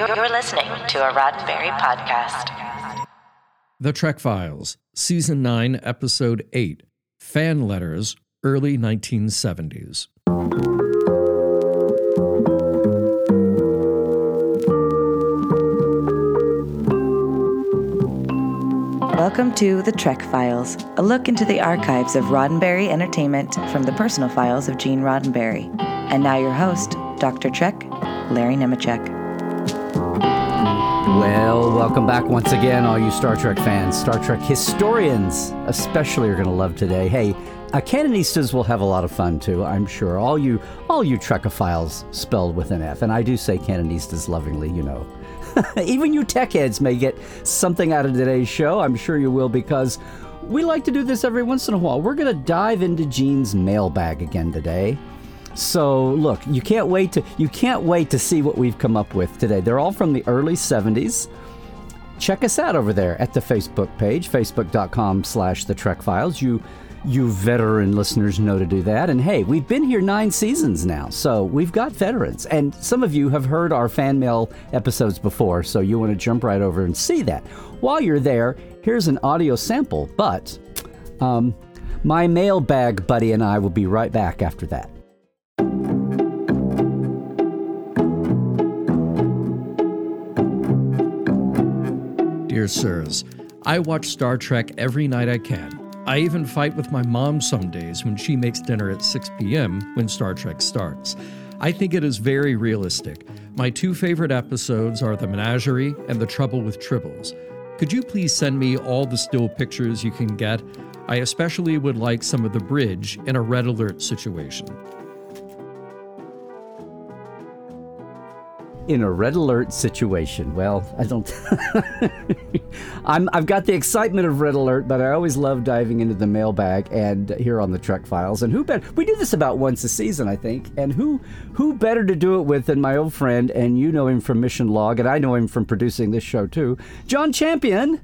You're listening to a Roddenberry podcast. The Trek Files, Season 9, Episode 8 Fan Letters, Early 1970s. Welcome to The Trek Files, a look into the archives of Roddenberry Entertainment from the personal files of Gene Roddenberry. And now your host, Dr. Trek, Larry Nemecek. Well, welcome back once again, all you Star Trek fans, Star Trek historians, especially are going to love today. Hey, uh, Canonistas will have a lot of fun too, I'm sure. All you, all you Trekophiles spelled with an F, and I do say Canonistas lovingly, you know. Even you tech heads may get something out of today's show. I'm sure you will because we like to do this every once in a while. We're going to dive into Gene's mailbag again today. So look, you can't wait to you can't wait to see what we've come up with today. They're all from the early 70s. Check us out over there at the Facebook page, facebook.com slash the Trek Files. You you veteran listeners know to do that. And hey, we've been here nine seasons now, so we've got veterans. And some of you have heard our fan mail episodes before, so you want to jump right over and see that. While you're there, here's an audio sample, but um, my mailbag buddy and I will be right back after that. Dear sirs, I watch Star Trek every night I can. I even fight with my mom some days when she makes dinner at 6 p.m. when Star Trek starts. I think it is very realistic. My two favorite episodes are The Menagerie and The Trouble with Tribbles. Could you please send me all the still pictures you can get? I especially would like some of the bridge in a red alert situation. In a red alert situation. Well, I don't. I'm, I've got the excitement of red alert, but I always love diving into the mailbag and here on the Trek Files. And who better? We do this about once a season, I think. And who who better to do it with than my old friend? And you know him from Mission Log, and I know him from producing this show too, John Champion.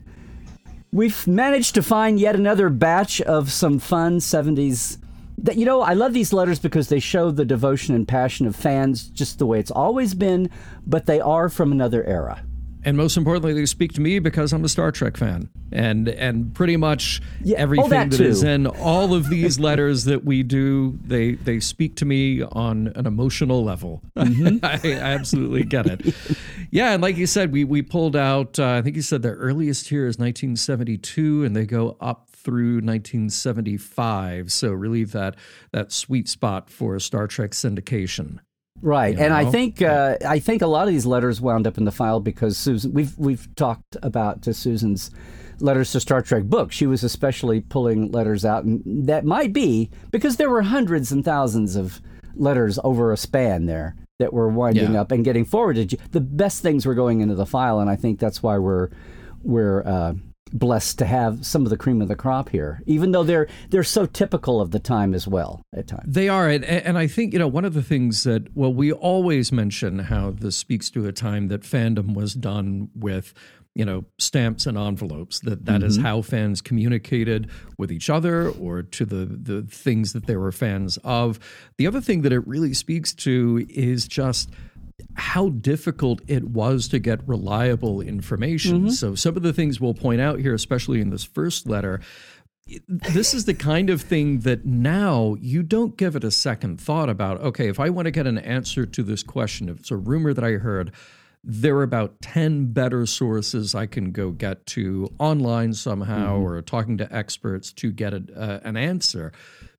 We've managed to find yet another batch of some fun 70s that you know i love these letters because they show the devotion and passion of fans just the way it's always been but they are from another era and most importantly, they speak to me because I'm a Star Trek fan, and and pretty much Yeah, everything that that is in all of these letters that we do, they they speak to me on an emotional level. Mm-hmm. I, I absolutely get it. Yeah, and like you said, we we pulled out. Uh, I think you said the earliest here is 1972, and they go up through 1975. So really that that sweet spot for Star Trek syndication. right You and i know? think uh, i think a lot of these letters wound up in the file because susan we've we've talked about to susan's letters to star trek book she was especially pulling letters out and that might be because there were hundreds and thousands of letters over a span there that were winding Yeah. up and getting forwarded the best things were going into the file and i think that's why we're we're uh, blessed to have some of the cream of the crop here even though they're they're so typical of the time as well at times They are, and, and I think you know one of the things that well, we always mention how this speaks to a time that fandom was done with you know stamps and envelopes. That that is mm-hmm. how fans communicated with each other or to the the things that they were fans of. The other thing that it really speaks to is just how difficult it was to get reliable information. So some of the things we'll point out here, especially in this first letter, this is the kind of thing that now you don't give it a second thought about. Okay, if I want to get an answer to this question, if it's a rumor that I heard, there are about 10 better sources I can go get to online somehow or talking to experts to get a, uh, an answer.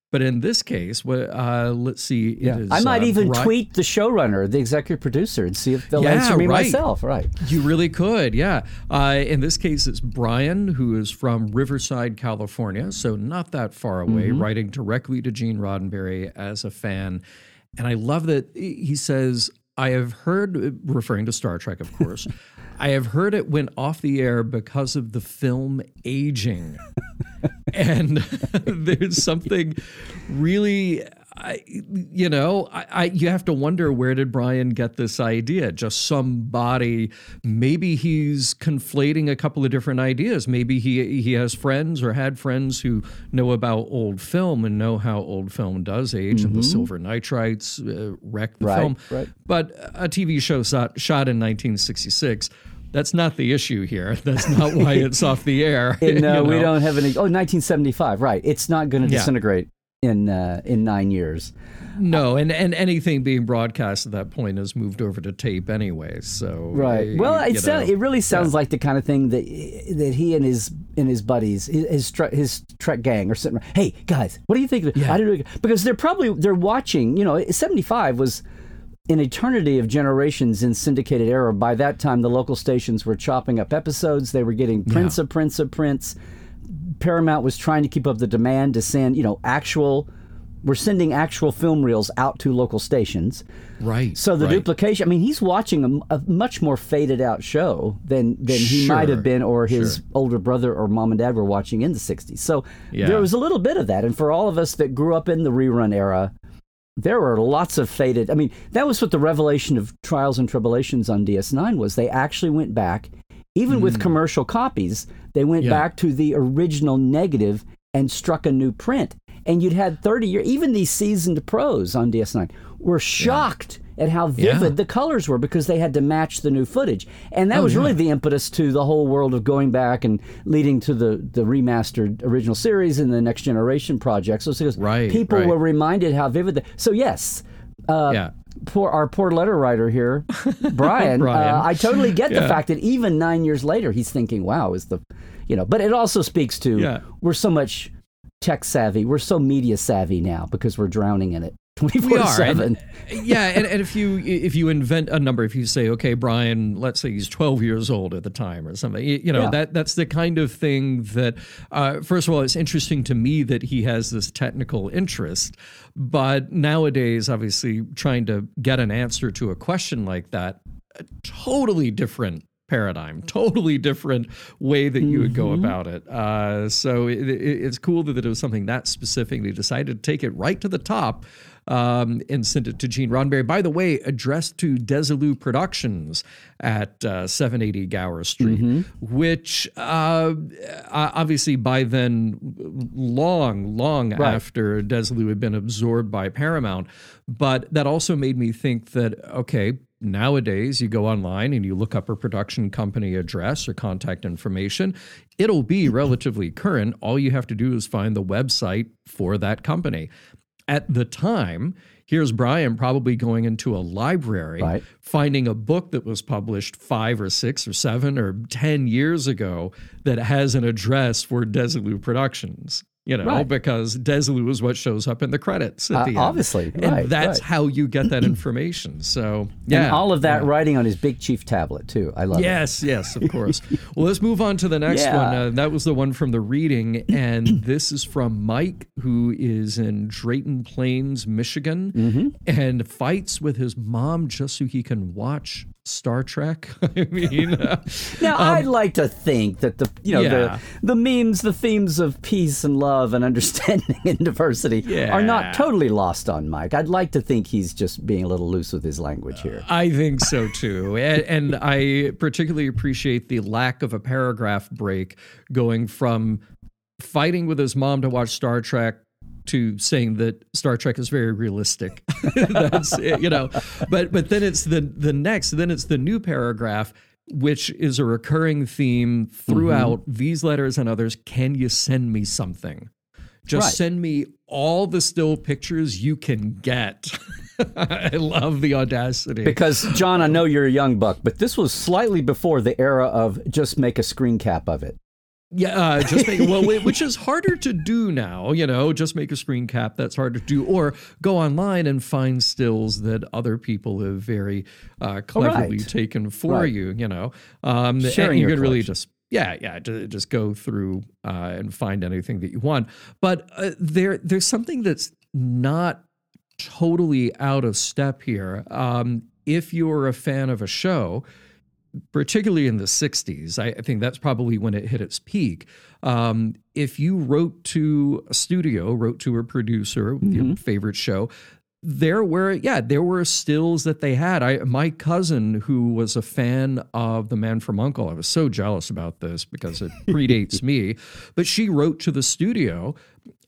But in this case, what, uh, let's see. it is, I might uh, even tweet the showrunner, the executive producer, and see if they'll Yeah, answer me right. myself. Right. You really could, yeah. Uh, in this case, it's Brian, who is from Riverside, California, so not that far away, Mm-hmm. writing directly to Gene Roddenberry as a fan. And I love that he says, I have heard, referring to Star Trek, of course, I have heard it went off the air because of the film aging. and there's something really I, you know, I, I, you have to wonder where did Brian get this idea? Just somebody, maybe he's conflating a couple of different ideas. Maybe he he has friends or had friends who know about old film and know how old film does age, and the silver nitrates uh, wreck the Right, film. right. But a TV show shot, shot in 1966. That's not the issue here. That's not why it's off the air. You we don't have any. Oh, 1975. Right. It's not going to disintegrate in uh, in nine years. No, and, and anything being broadcast at that point has moved over to tape anyway. So Right. Well, it it really sounds like the kind of thing that that he and his and his buddies, his his, Tre- his Trek gang, are sitting. around, Hey guys, what do you think? Of Yeah. I don't know because they're probably they're watching. You know, seventy five was an eternity of generations in syndicated era. By that time, the local stations were chopping up episodes. They were getting prints of prints of prints. Paramount was trying to keep up the demand to send, you know, actual. We're sending actual film reels out to local stations. right. So the right. duplication. I mean, he's watching a, a much more faded out show than than he might have been, or his sure. older brother or mom and dad were watching in the '60s. So Yeah. there was a little bit of that. And for all of us that grew up in the rerun era, there were lots of faded. I mean, that was what the revelation of Trials and Tribulations on DS9 was. They actually went back, even with commercial copies, they went Hmm. Yeah. back to the original negative and struck a new print. And you'd had 30 years, even these seasoned pros on DS9 were shocked at how vivid Yeah. the colors were because they had to match the new footage. And that Oh, was really the impetus to the whole world of going back and leading to the, the remastered original series and the next generation project. So it's because Right, people right. were reminded how vivid. The, so yes, uh, yeah. Poor our poor letter writer here, Brian. Brian. Uh, I totally get the fact that even nine years later, he's thinking, "Wow, is the, you know." But it also speaks to Yeah. we're so much tech savvy, we're so media savvy now because we're drowning in it twenty We are, seven. yeah, and, and if you if you invent a number, if you say, okay, Brian, let's say he's twelve years old at the time or something, you, you know Yeah. that that's the kind of thing that, uh, first of all, it's interesting to me that he has this technical interest, but nowadays, obviously, trying to get an answer to a question like that, a totally different paradigm totally different way that you would go about it uh, so it, it, it's cool that it was something that specific they decided to take it right to the top um, and sent it to Gene Roddenberry. By the way, addressed to Desilu Productions at uh, 780 Gower Street, which uh, obviously by then, long, long after Desilu had been absorbed by Paramount. But that also made me think that, okay, nowadays you go online and you look up a production company address or contact information it'll be relatively current all you have to do is find the website for that company at the time here's brian probably going into a library Right. finding a book that was published five or six or seven or ten years ago that has an address for desilu productions you know Right. because desilu is what shows up in the credits at Uh, the end. obviously, and right, that's right. how you get that information so yeah and all of that writing on his big chief tablet too. I love it. Yes, yes, of course. well, let's move on to the next Yeah. one. Uh, that was the one from the reading, and this is from Mike, who is in Drayton Plains, Michigan, Mm-hmm. and fights with his mom just so he can watch Star Trek. I mean, uh, Now I'd like to think that the you know Yeah. the the memes, the themes of peace and love and understanding and diversity are not totally lost on Mike. I'd like to think he's just being a little loose with his language here. I think so too. And, and I particularly appreciate the lack of a paragraph break going from fighting with his mom to watch Star Trek to saying that Star Trek is very realistic. That's it, you know. But but then it's the the next, then it's the new paragraph which is a recurring theme throughout mm-hmm. these letters and others. Can you send me something? Just Right. send me all the still pictures you can get. I love the audacity. Because John, I know you're a young buck, but this was slightly before the era of just make a screen cap of it. Yeah, uh, just make well, which is harder to do now. You know, just make a screen cap. That's hard to do, or go online and find stills that other people have very uh, cleverly Right. taken for Right. you. You know, um, Sharing you your could really just yeah, yeah, ju- just go through uh, and find anything that you want. But uh, there, there's something that's not totally out of step here. Um, if you're a fan of a show, particularly in the 60s, I, I think that's probably when it hit its peak. Um, if you wrote to a studio, wrote to a producer, Mm-hmm. your favorite show, there were yeah there were stills that they had i my cousin who was a fan of the man from uncle i was so jealous about this because it predates me but she wrote to the studio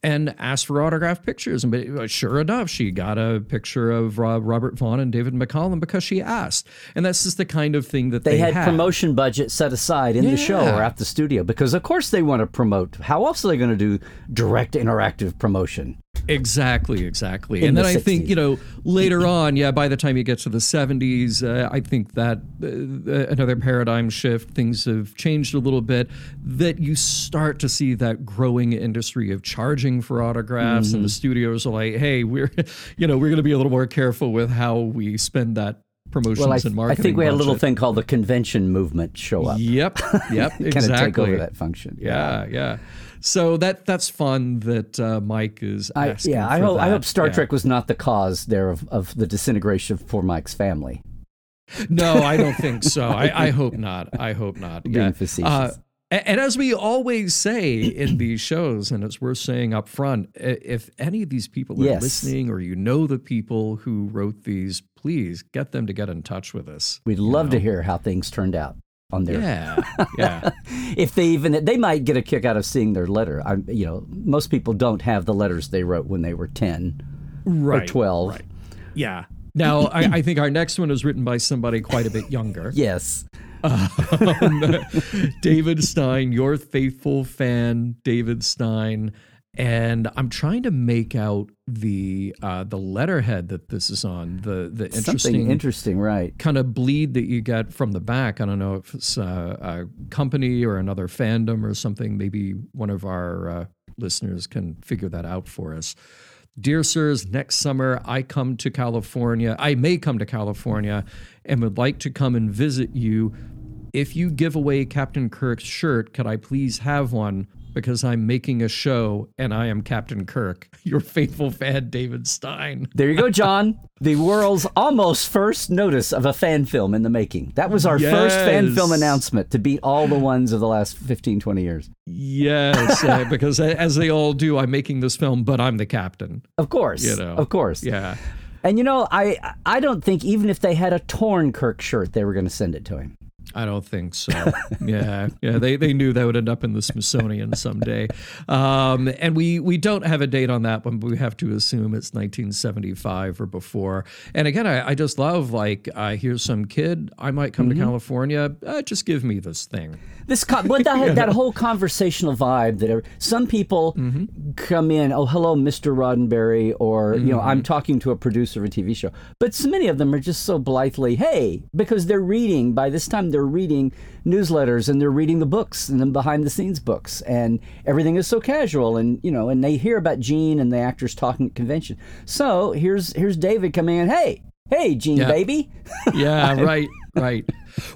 and asked for autographed pictures and uh, sure enough she got a picture of Rob, robert vaughn and david mccallum because she asked and that's just the kind of thing that They, they, had, had promotion budget set aside in the show or at the studio because, of course, they want to promote. How else are they going to do direct interactive promotion? Exactly, exactly. In and then the I think, you know, later on, yeah, by the time you get to the 70s, uh, I think that uh, another paradigm shift, things have changed a little bit, that you start to see that growing industry of charging for autographs, Mm-hmm. and the studios are like, hey, we're, you know, we're going to be a little more careful with how we spend that promotions Well, I, and marketing. I think we had a little budget. thing called the convention movement show up. Yep, yep, Kind of exactly. take over that function. Yeah, yeah. So that that's fun that uh, Mike is. I, yeah, I hope, I hope Star Yeah. Trek was not the cause there of, of the disintegration of poor Mike's family. No, I don't think so. I, I hope not. I hope not. Being yeah. facetious. Uh, and as we always say in these shows, and it's worth saying up front, if any of these people are Yes. listening or you know the people who wrote these, please get them to get in touch with us. We'd love to hear how things turned out on their. Yeah, yeah. If they even they might get a kick out of seeing their letter. I, you know, most people don't have the letters they wrote when they were ten right. or twelve. Right. Yeah. Now, I, I think our next one is written by somebody quite a bit younger. Yes. um, David Stein, your faithful fan, David Stein, and I'm trying to make out the uh, the letterhead that this is on. The the Something interesting interesting, right? kind of bleed that you get from the back. I don't know if it's uh, a company or another fandom or something. Maybe one of our uh, listeners can figure that out for us. Dear sirs, next summer I come to California. I may come to California and would like to come and visit you. If you give away Captain Kirk's shirt, could I please have one? Because I'm making a show and I am Captain Kirk, your faithful fan, David Stein. There you go, John. the world's almost first notice of a fan film in the making. That was our first fan film announcement to beat all the ones of the last 15, 20 years. Yes, uh, because as they all do, I'm making this film, but I'm the captain. Of course. You know. Of course. Yeah. And you know, I I don't think even if they had a torn Kirk shirt, they were going to send it to him. I don't think so. yeah, yeah. They they knew that would end up in the Smithsonian someday, um, and we we don't have a date on that one, but we have to assume it's 1975 or before. And again, I, I just love like uh, here's some kid. I might come to California. Uh, just give me this thing. This con- but that, that whole conversational vibe that some people come in, oh hello, Mr. Roddenberry, or you know, I'm talking to a producer of a TV show. But so many of them are just so blithely, hey, because they're reading. By this time, they're reading newsletters and they're reading the books and the behind the scenes books, and everything is so casual. And you know, and they hear about Gene and the actors talking at convention. So here's here's David coming in, hey, hey, Gene Yeah. baby. yeah, right, right.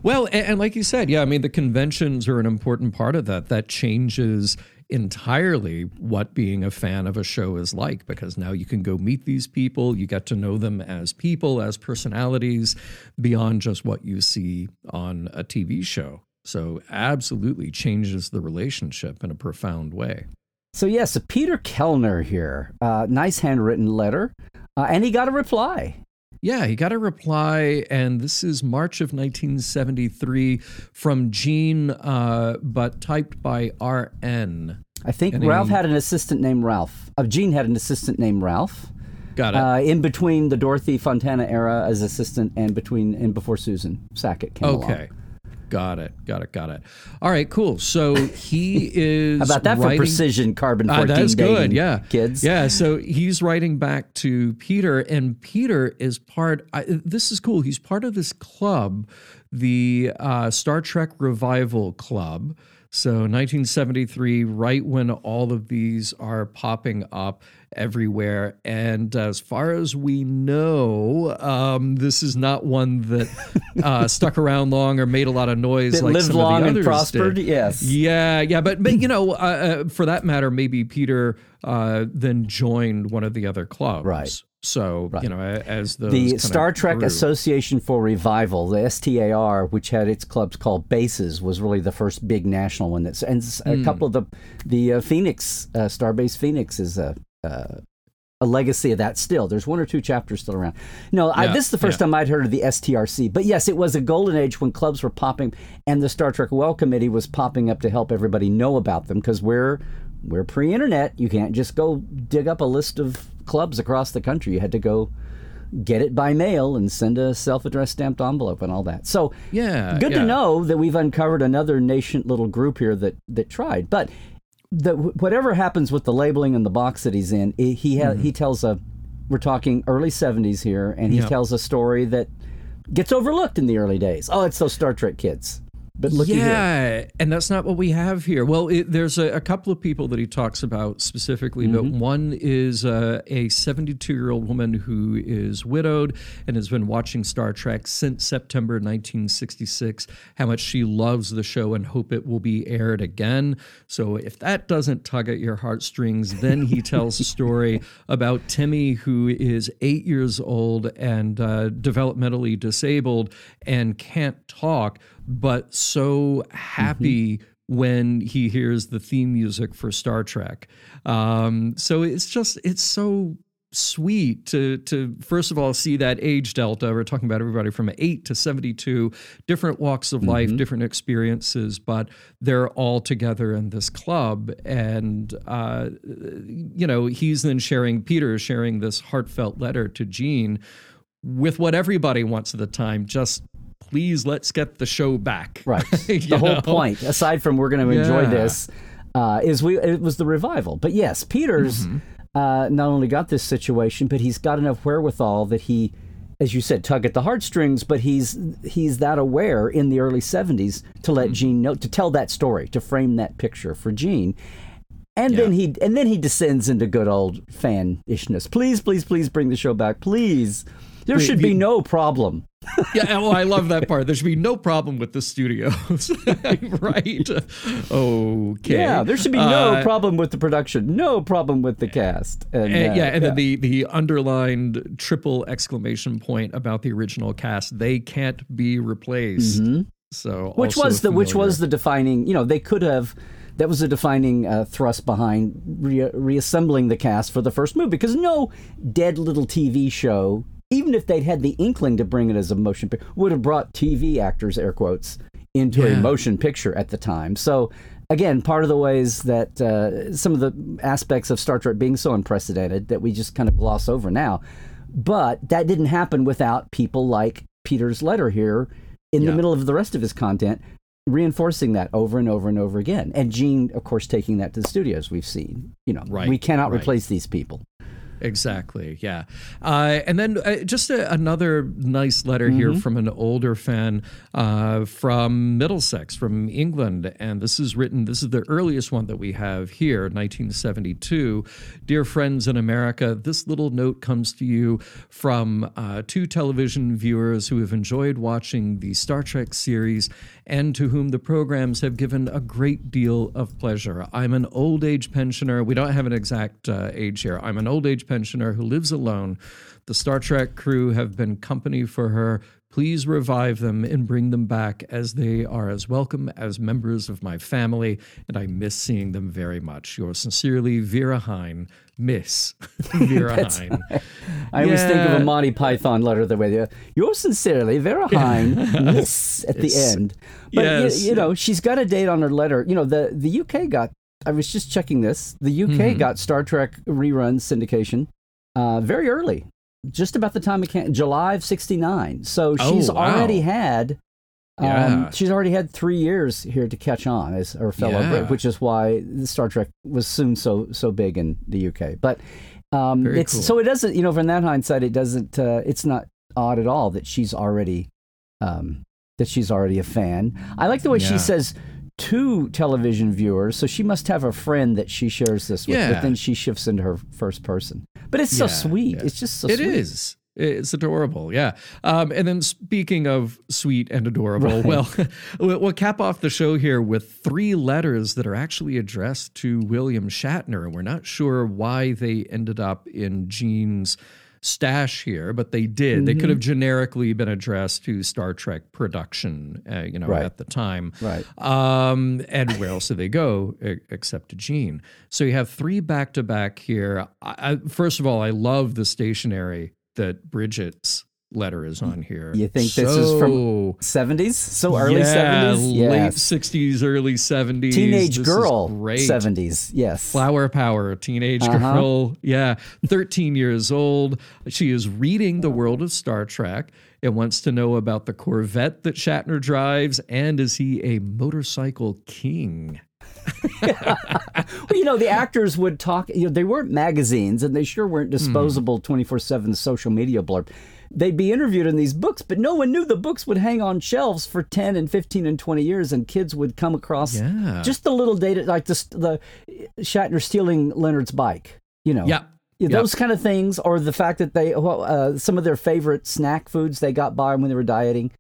Well, and, and like you said, yeah, I mean, the conventions are an important part of that. That changes entirely what being a fan of a show is like because now you can go meet these people, you get to know them as people, as personalities, beyond just what you see on a TV show. So, absolutely changes the relationship in a profound way. So yes, Peter Kellner here. Uh, nice handwritten letter, uh, and he got a reply. Yeah, he got a reply, and this is March of 1973 from Gene, uh, but typed by R.N. I think And Ralph he- had an assistant named Ralph. Uh, Gene had an assistant named Ralph. Got it. Uh, in between the Dorothy Fontana era as assistant and between and before Susan Sackett came along. okay. Got it. Got it. Got it. All right, cool. So he is. How about that writing, for precision carbon Ah, 14 that's good. Yeah. kids? Yeah. So he's writing back to Peter, and Peter is part. I, this is cool. He's part of this club, the uh, Star Trek Revival Club. So 1973, right when all of these are popping up everywhere. And as far as we know, um, this is not one that uh, stuck around long or made a lot of noise. That like lived long and prospered? did. Yes. Yeah, yeah, but but you know, uh, uh, for that matter, maybe Peter uh, then joined one of the other clubs. Right. So you know, as the Star Trek grew. Association for Revival, the STAR, which had its clubs called Bases, was really the first big national one. That's and Hmm. a couple of the the uh, Phoenix uh, Starbase Phoenix is a. Uh, a legacy of that still. There's one or two chapters still around. No, I, this is the first yeah. time I'd heard of the STRC. But yes, it was a golden age when clubs were popping, and the Star Trek Welcommittee was popping up to help everybody know about them because we're we're pre-internet. You can't just go dig up a list of clubs across the country. You had to go get it by mail and send a self-addressed stamped envelope and all that. So Yeah, good yeah. to know that we've uncovered another nascent little group here that that tried. But the, whatever happens with the labeling and the box that he's in, he he, ha- he tells a we're talking early 70s here and he Mm-hmm. Tells a story that gets overlooked in the early days. Oh, it's those Star Trek kids. But look here. yeah, and that's not what we have here. Well, it, there's a, a couple of people that he talks about specifically, but Mm-hmm. one is uh, a 72 year old woman who is widowed and has been watching Star Trek since September 1966. How much she loves the show and hope it will be aired again. So if that doesn't tug at your heartstrings, then he tells a story about Timmy, who is eight years old and uh, developmentally disabled and can't talk, but so happy when he hears the theme music for Star Trek. Um, so it's just it's so sweet to to first of all see that age delta. We're talking about everybody from eight to seventy two, different walks of life, different experiences, but they're all together in this club. And uh, you know, he's then sharing Peter sharing this heartfelt letter to Gene with what everybody wants at the time. Just please let's get the show back. Right. The whole know? point, aside from we're going to enjoy Yeah. this, uh, is we it was the revival. But yes, Peters Mm-hmm. uh, not only got this situation, but he's got enough wherewithal that he, as you said, tug at the heartstrings. But he's he's that aware in the early '70s to let Mm-hmm. Gene know to tell that story, to frame that picture for Gene. And then he and then he descends into good old fanishness. Please, please, please bring the show back, please. There Wait, should be you- no problem. yeah, well, I love that part. There should be no problem with the studios, right? Okay. Yeah, there should be no Uh, problem with the production, no problem with the cast. And, And, uh, yeah, and then the the underlined triple exclamation point about the original cast: they can't be replaced. So, Mm-hmm. which also was the which was the defining. You know, they could have. That was a defining uh, thrust behind re- reassembling the cast for the first movie because no dead little TV show, even if they'd had the inkling to bring it as a motion picture, would have brought TV actors, air quotes, into a motion picture at the time. So again, part of the ways that uh, some of the aspects of Star Trek being so unprecedented that we just kind of gloss over now, but that didn't happen without people like Peter's letter here in the middle of the rest of his content, reinforcing that over and over and over again. And Gene, of course, taking that to the studios. We've seen, you know, Right, we cannot right. replace these people. Exactly. Yeah. Uh, and then uh, just a, another nice letter here from an older fan uh, from Middlesex, from England. And this is written, this is the earliest one that we have here, 1972. Dear friends in America, this little note comes to you from uh, two television viewers who have enjoyed watching the Star Trek series and to whom the programs have given a great deal of pleasure. I'm an old age pensioner. We don't have an exact uh, age here. I'm an old age pensioner who lives alone. The Star Trek crew have been company for her. Please revive them and bring them back as they are as welcome as members of my family, and I miss seeing them very much. Yours sincerely, Vera Hine. Miss Vera Hine. I always think of a Monty Python letter the way they yours sincerely, Vera Hine, Miss at the It's- end. But you- yes. you, know, she's got a date on her letter. You know, the the UK got. I was just checking this. The UK Mm-hmm. got Star Trek rerun syndication uh, very early, just about the time it can July of '69. So Oh, she's wow. already had. Um, she's already had three years here to catch on as her fellow Yeah. Brit, which is why Star Trek was soon so so big in the UK. But um, it's cool. so it doesn't you know from that hindsight it doesn't uh, it's not odd at all that she's already um, that she's already a fan. I like the way she says two television viewers, so she must have a friend that she shares this with. Yeah. But then she shifts into her first person. But it's so sweet. yeah. It's just so It sweet. is. It's adorable, yeah. Um, and then speaking of sweet and adorable, well, we'll we'll cap off the show here with three letters that are actually addressed to William Shatner. We're not sure why they ended up in Gene's stash here, but they did. They could have generically been addressed to Star Trek production, uh, you know, Right. at the time. Right. Um, and where else do they go except to Gene? So you have three back to back here. I, I, first of all, I love the stationery that Bridget's letter is on here. You think this is from 70s? So early yeah, 70s? late 60s, early 70s. Teenage This girl great. 70s. Yes. Flower power, teenage Uh-huh. girl. Yeah, 13 years old. She is reading the world of Star Trek It wants to know about the Corvette that Shatner drives and is he a motorcycle king? Well, you know, the actors would talk, you know, they weren't magazines and they sure weren't disposable 24 7 social media blurb. They'd be interviewed in these books, but no one knew the books would hang on shelves for 10 and 15 and 20 years, and kids would come across Yeah. just the little data, like the, the Shatner stealing Leonard's bike, you know. Yeah. Yeah, Yep. Those kind of things, or the fact that they, well, uh, some of their favorite snack foods they got by when they were dieting.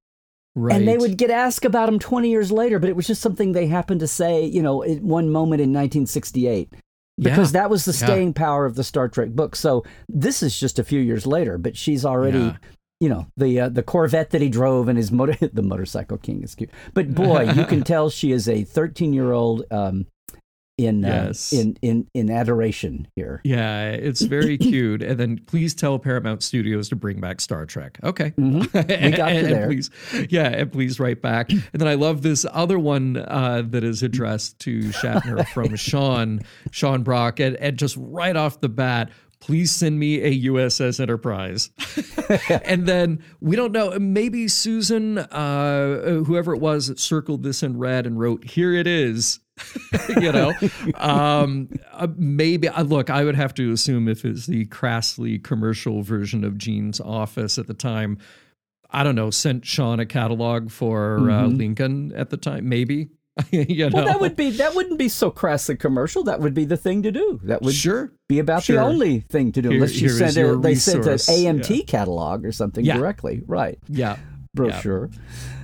Right. And they would get asked about him 20 years later, but it was just something they happened to say, you know, at one moment in 1968. Because Yeah. that was the Yeah. staying power of the Star Trek book. So this is just a few years later, but she's already, Yeah. you know, the uh, the Corvette that he drove and his motor, the motorcycle king is cute. But boy, you can tell she is a 13 year old um, in, uh, in in in adoration here. Yeah, it's very cute. And then please tell Paramount Studios to bring back Star Trek. Okay. Mm-hmm. We got and, you and there. please, yeah, and please write back. And then I love this other one uh, that is addressed to Shatner from Sean, Sean Brock, and, and just right off the bat, please send me a USS Enterprise. and then we don't know, maybe Susan, uh, whoever it was that circled this in red and wrote, here it is. you know, um, uh, maybe uh, look. I would have to assume if it's the crassly commercial version of Gene's office at the time, I don't know, sent Sean a catalog for uh, Lincoln at the time, maybe. you know, Well, that would be that wouldn't be so crassly commercial. That would be the thing to do. That would sure. be about Sure. the only thing to do. Here- Unless you sent a, they sent an. AMT catalog or something Yeah. directly, right? Yeah. Brochure.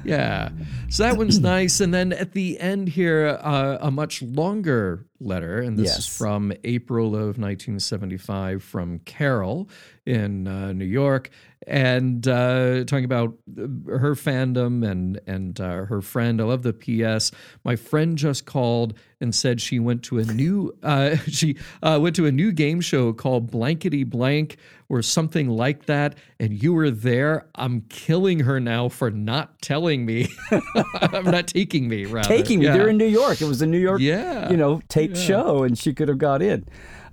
Yeah. So that one's nice. And then at the end here, uh, a much longer letter. And this is from April of 1975 from Carol in uh, New York. And uh, talking about uh, her fandom and and uh, her friend. I love the PS. My friend just called and said she went to a new uh, she uh, went to a new game show called Blankety Blank or something like that, and you were there. I'm killing her now for not telling me. I'm not taking me. Rather. Taking me. Yeah. They're in New York. It was a New York, Yeah. you know, taped show, and she could have got in.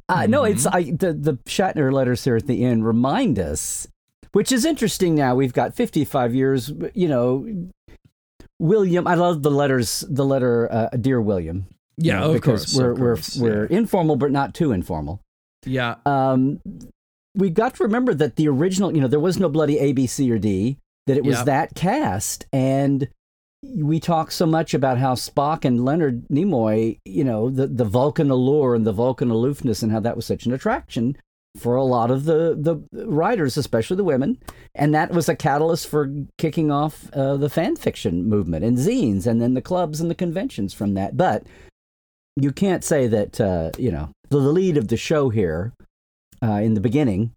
Uh, No, it's Mm-hmm. I, the the Shatner letters here at the end remind us, which is interesting. Now we've got 55 years. You know, William. I love the letters. The letter, uh, dear William. you Yeah, know, of because course, we're of we're course, we're informal, but not too informal. Yeah. um, we got to remember that the original, you know, there was no bloody A, B, C, or D, that it was Yep. that cast. And we talk so much about how Spock and Leonard Nimoy, you know, the, the Vulcan allure and the Vulcan aloofness and how that was such an attraction for a lot of the, the writers, especially the women. And that was a catalyst for kicking off uh, the fan fiction movement and zines and then the clubs and the conventions from that. But you can't say that, uh, you know, the lead of the show here uh, in the beginning,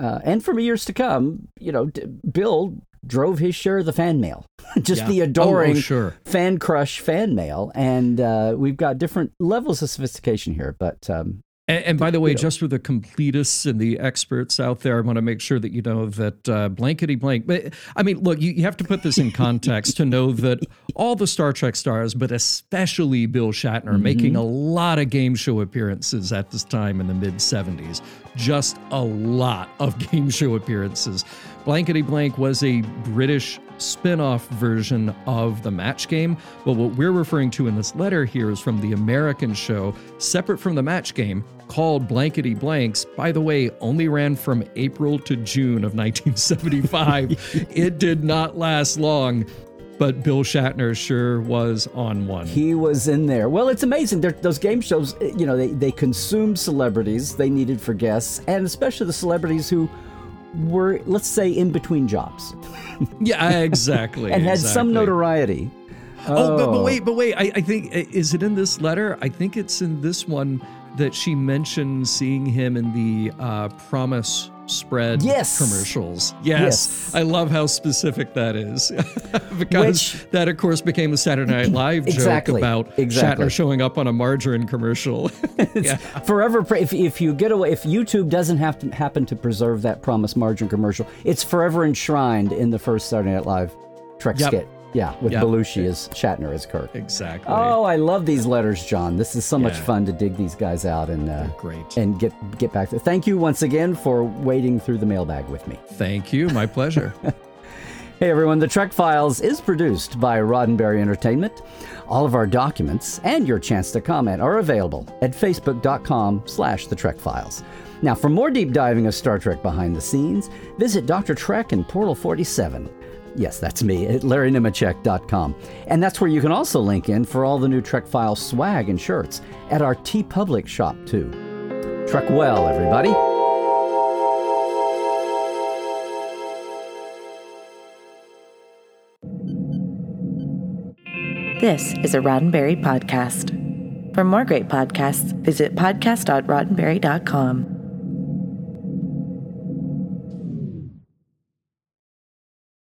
uh, and for years to come, you know, Bill drove his share of the fan mail, just Yeah. the Oh, oh, adoring sure. fan crush fan mail, and uh, we've got different levels of sophistication here. But um, And, and by the way, you know. just for the completists and the experts out there, I want to make sure that you know that uh, blankety blank. But I mean, look, you, you have to put this in context to know that all the Star Trek stars, but especially Bill Shatner, Mm-hmm. making a lot of game show appearances at this time in the mid 70s. Just a lot of game show appearances. Blankety Blank was a British spin off version of the match game. But what we're referring to in this letter here is from the American show, separate from the match game, called Blankety Blanks. By the way, only ran from April to June of 1975. it did not last long, but Bill Shatner sure was on one. he was in there. Well, it's amazing. They're, those game shows, eh, you know, they they consumed celebrities they needed for guests, and especially the celebrities who were, let's say, in between jobs yeah, exactly. and had some exactly. notoriety. Oh, but, but wait, but wait. I, I think is it in this letter? I think it's in this one that she mentioned seeing him in the uh, Promise spread Yes. commercials. Yes. Yes. I love how specific that is. because Which- that, of course, became a Saturday Night Live Exactly. joke about Exactly. Shatner showing up on a margarine commercial. yeah. Forever, if, if you get away, if YouTube doesn't have to happen to preserve that Promise margarine commercial, it's forever enshrined in the first Saturday Night Live Trek Yep. skit. Yeah, with Yep. Belushi as Shatner as Kirk. Exactly. Oh, I love these letters, John. This is so much fun to dig these guys out and uh, great. and get get back. To, thank you once again for wading through the mailbag with me. Thank you. My pleasure. Hey everyone, the Trek Files is produced by Roddenberry Entertainment. All of our documents and your chance to comment are available at facebook.com slash the Trek Files. Now, for more deep diving of Star Trek behind the scenes, visit Dr. Trek and Portal 47. Yes, that's me at larrynemecek.com. And that's where you can also link in for all the new Trek Files swag and shirts at our TeePublic shop too. Trek well, everybody. This is a Roddenberry podcast. For more great podcasts, visit podcast.roddenberry.com.